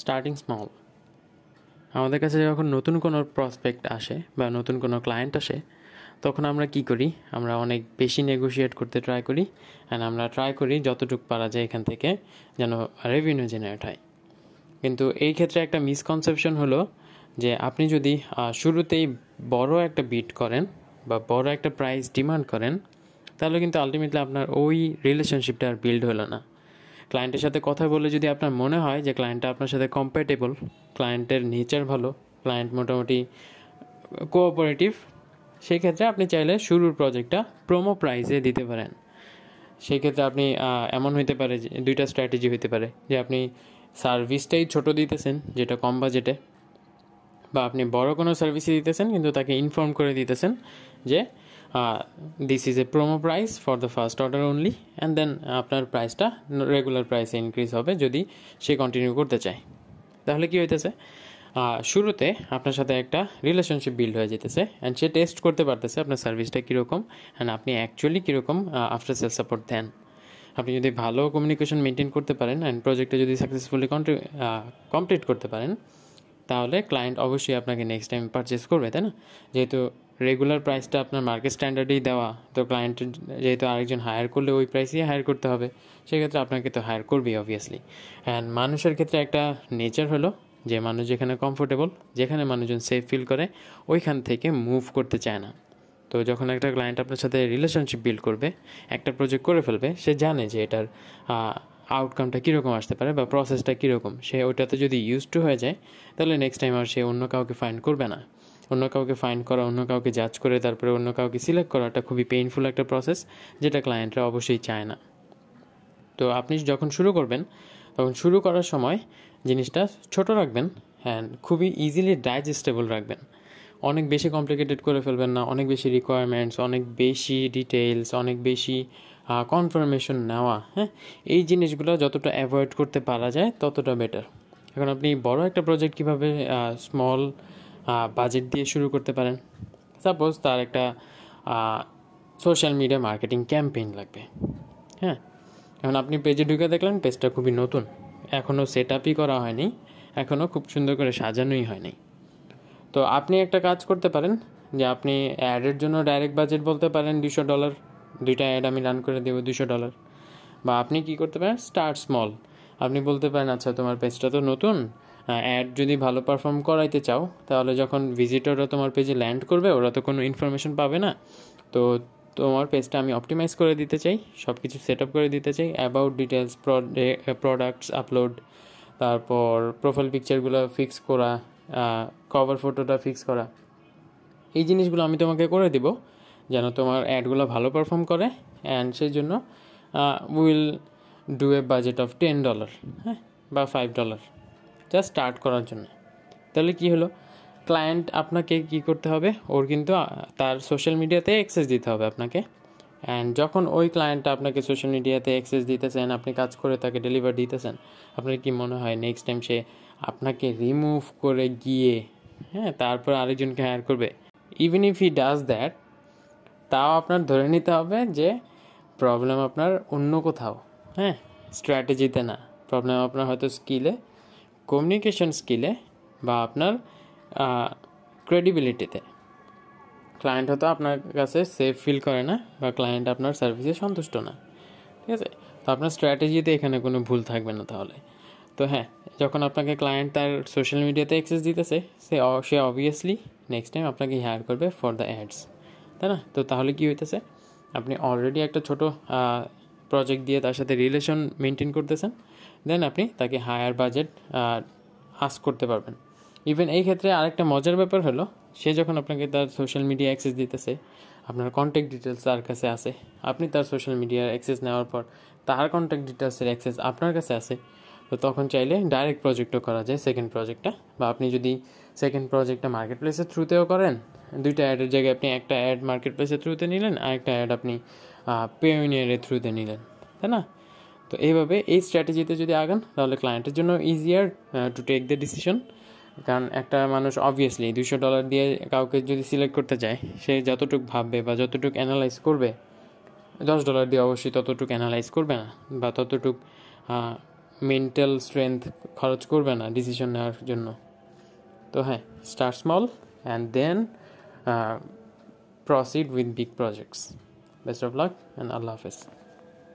Starting small আমাদের কাছে যখন নতুন কোনো প্রসপেক্ট আসে বা নতুন কোনো ক্লায়েন্ট আসে, তখন আমরা কি করি? আমরা অনেক বেশি নেগোশিয়েট করতে ট্রাই করি অ্যান্ড আমরা ট্রাই করি যতটুকু পারা যায় এখান থেকে যেন রেভিনিউ জেনারেট হয়। কিন্তু এই ক্ষেত্রে একটা মিসকনসেপশন হলো যে আপনি যদি শুরুতেই বড় একটা বিট করেন বা বড় একটা প্রাইস ডিমান্ড করেন, তাহলে কিন্তু আলটিমেটলি আপনার ওই রিলেশনশিপটা আর বিল্ড হলো না। ক্লায়েন্টের সাথে কথা বলে যদি আপনার মনে হয় যে ক্লায়েন্টটা আপনার সাথে কম্প্যাটেবল ক্লায়েন্টের নেচার ভালো ক্লায়েন্ট মোটামুটি কোঅপারেটিভ সেই ক্ষেত্রে আপনি চাইলে শুরুর প্রজেক্টটা প্রোমো প্রাইসে দিতে পারেন। সেই ক্ষেত্রে আপনি এমন হইতে পারে যে, দুইটা স্ট্র্যাটেজি হইতে পারে। যে আপনি সার্ভিসটাই ছোট দিতেছেন, যেটা কম বাজেটে বা আপনি বড় কোনো সার্ভিসই দিতেছেন, কিন্তু তাকে ইনফর্ম করে দিতেছেন যে this is a promo price for the first order only and then আপনার প্রাইসটা রেগুলার প্রাইসে ইনক্রিজ হবে যদি সে কন্টিনিউ করতে চায়। তাহলে কি হইতেছে? শুরুতে আপনার সাথে একটা রিলেশনশিপ বিল্ড হয়ে যেতেছে অ্যান্ড সে টেস্ট করতে পারতেছে আপনার সার্ভিসটা কীরকম অ্যান্ড আপনি অ্যাকচুয়ালি কীরকম আফটার সেল সাপোর্ট দেন। আপনি যদি ভালো কমিউনিকেশন মেনটেন করতে পারেন অ্যান্ড প্রজেক্টে যদি সাকসেসফুলি কমপ্লিট করতে পারেন, তাহলে ক্লায়েন্ট অবশ্যই আপনাকে নেক্সট টাইম পারচেস করবে, তাই না? যেহেতু রেগুলার প্রাইসটা আপনার মার্কেট স্ট্যান্ডার্ডেই দেওয়া। তো ক্লায়েন্টের যেহেতু আরেকজন হায়ার করলে ওই প্রাইসেই হায়ার করতে হবে। সেক্ষেত্রে আপনাকে তো হায়ার করবেই অবভিয়াসলি অ্যান্ড মানুষের ক্ষেত্রে একটা নেচার হলো যে মানুষ যেখানে কমফোর্টেবল যেখানে মানুষজন সেফ ফিল করে, ওইখান থেকে মুভ করতে চায় না। তো যখন একটা ক্লায়েন্ট আপনার সাথে রিলেশনশিপ বিল্ড করবে, একটা প্রজেক্ট করে ফেলবে, সে জানে যে এটার আউটকামটা কীরকম আসতে পারে বা প্রসেসটা কীরকম। সে ওইটাতে যদি ইউজ টু হয়ে যায়, তাহলে নেক্সট টাইম আর সে অন্য কাউকে ফাইন্ড করবে না। অন্য কাউকে ফাইন্ড করা, অন্য কাউকে জাজ করে, তারপরে অন্য কাউকে সিলেক্ট করাটা খুবই পেইনফুল একটা প্রসেস যেটা ক্লায়েন্টরা অবশ্যই চায় না। তো আপনি যখন শুরু করবেন, তখন শুরু করার সময় জিনিসটা ছোট রাখবেন অ্যান্ড খুবই ইজিলি ডাইজেস্টেবল রাখবেন। অনেক বেশি কমপ্লিকেটেড করে ফেলবেন না, অনেক বেশি রিকোয়ারমেন্টস অনেক বেশি ডিটেলস অনেক বেশি কনফার্মেশন নেওয়া হ্যাঁ? এই জিনিসগুলো যতটা অ্যাভয়েড করতে পারা যায় ততটা বেটার এখন আপনি বড় একটা প্রজেক্ট কীভাবে স্মল বাজেট দিয়ে শুরু করতে পারেন। সাপোজ তার একটা সোশ্যাল মিডিয়া মার্কেটিং ক্যাম্পেইন লাগবে। হ্যাঁ? এখন আপনি পেজে ঢুকে দেখলেন পেজটা খুবই নতুন। এখনও সেট আপই করা হয়নি, এখনও খুব সুন্দর করে সাজানোই হয়নি। তো আপনি একটা কাজ করতে পারেন, যে আপনি অ্যাডের জন্য ডাইরেক্ট বাজেট বলতে পারেন দুশো ডলার দুইটা অ্যাড আমি রান করে দেবো দুশো ডলার বা আপনি কি করতে পারেন স্টার্ট স্মল আপনি বলতে পারেন আচ্ছা তোমার পেজটা তো নতুন অ্যাড যদি ভালো পারফর্ম করাইতে চাও, তাহলে যখন ভিজিটররা তোমার পেজে ল্যান্ড করবে, ওরা তো কোনো ইনফরমেশন পাবে না। তো তোমার পেজটা আমি অপটিমাইজ করে দিতে চাই সব কিছু সেট আপ করে দিতে চাই অ্যাবাউট ডিটেলস প্রোডাক্টস আপলোড তারপর প্রোফাইল পিকচারগুলো ফিক্স করা কভার ফটোটা ফিক্স করা। এই জিনিসগুলো আমি তোমাকে করে দিব, যেন তোমার অ্যাডগুলো ভালো পারফর্ম করে অ্যান্ড সেই জন্য will do a budget of ten dollar হ্যাঁ বা ফাইভ ডলার জাস্ট স্টার্ট করার জন্য। তাহলে কি হলো? ক্লায়েন্ট আপনাকে কি করতে হবে? ওর কিন্তু তার সোশ্যাল মিডিয়াতে অ্যাক্সেস দিতে হবে আপনাকে। অ্যান্ড যখন ওই ক্লায়েন্টটা আপনাকে সোশ্যাল মিডিয়াতে অ্যাক্সেস দিতেছেন, আপনি কাজ করে তাকে ডেলিভার দিতেছেন, আপনার কি মনে হয় নেক্সট টাইম সে আপনাকে রিমুভ করে গিয়ে হ্যাঁ তারপর আরেকজনকে হায়ার করবে? Even if he does that তাও আপনার ধরে নিতে হবে যে প্রবলেম আপনার অন্য কোথাও হ্যাঁ স্ট্র্যাটেজিতে না। প্রবলেম আপনার হয়তো স্কিলে কমিউনিকেশন স্কিলে বা আপনার ক্রেডিবিলিটিতে ক্লায়েন্ট হয়তো আপনার কাছে সেফ ফিল করে না বা ক্লায়েন্ট আপনার সার্ভিসে সন্তুষ্ট না। ঠিক আছে? তো আপনার স্ট্র্যাটেজিতে এখানে কোনো ভুল থাকবে না তাহলে। তো হ্যাঁ যখন আপনাকে ক্লায়েন্ট তার সোশ্যাল মিডিয়াতে অ্যাক্সেস দিতেছে, সে সে অবভিয়াসলি নেক্সট টাইম আপনাকে হায়ার করবে ফর দ্য অ্যাডস তাই না? তো তাহলে কি হইতেছে? আপনি অলরেডি একটা ছোট প্রজেক্ট দিয়ে তার সাথে রিলেশন মেনটেন করতেছেন। দেন আপনি তাকে হায়ার বাজেট আস করতে পারবেন। ইভেন এই ক্ষেত্রে আরেকটা মজার ব্যাপার হলো, সে যখন আপনাকে তার সোশ্যাল মিডিয়া অ্যাক্সেস দিতেছে, আপনার কন্ট্যাক্ট ডিটেলস তার কাছে আছে, আপনি তার সোশ্যাল মিডিয়ার অ্যাক্সেস নেওয়ার পর তার কন্ট্যাক্ট ডিটেলসের অ্যাক্সেস আপনার কাছে আছে, তো তখন চাইলে ডাইরেক্ট প্রজেক্টও করা যায় সেকেন্ড প্রজেক্টটা বা আপনি যদি সেকেন্ড প্রজেক্টটা মার্কেট প্লেসের থ্রুতেও করেন, দুইটা অ্যাডের জায়গায় আপনি একটা অ্যাড মার্কেট প্লেসের থ্রুতে নিলেন আর একটা অ্যাড আপনি পেউনিয়ারের থ্রুতে নিলেন, তাই না? তো এইভাবে এই স্ট্র্যাটেজিতে যদি আগান, তাহলে ক্লায়েন্টের জন্য easier to take the decision কারণ একটা মানুষ অবভিয়াসলি দুশো ডলার দিয়ে কাউকে যদি সিলেক্ট করতে চায়, সে যতটুকু ভাববে বা যতটুকু অ্যানালাইজ করবে, দশ ডলার দিয়ে অবশ্যই ততটুকু অ্যানালাইজ করবে না বা ততটুকু মেন্টাল স্ট্রেংথ খরচ করবে না ডিসিশন নেওয়ার জন্য। তো হ্যাঁ start small and then proceed with big projects best of luck and আল্লাহ হাফেজ।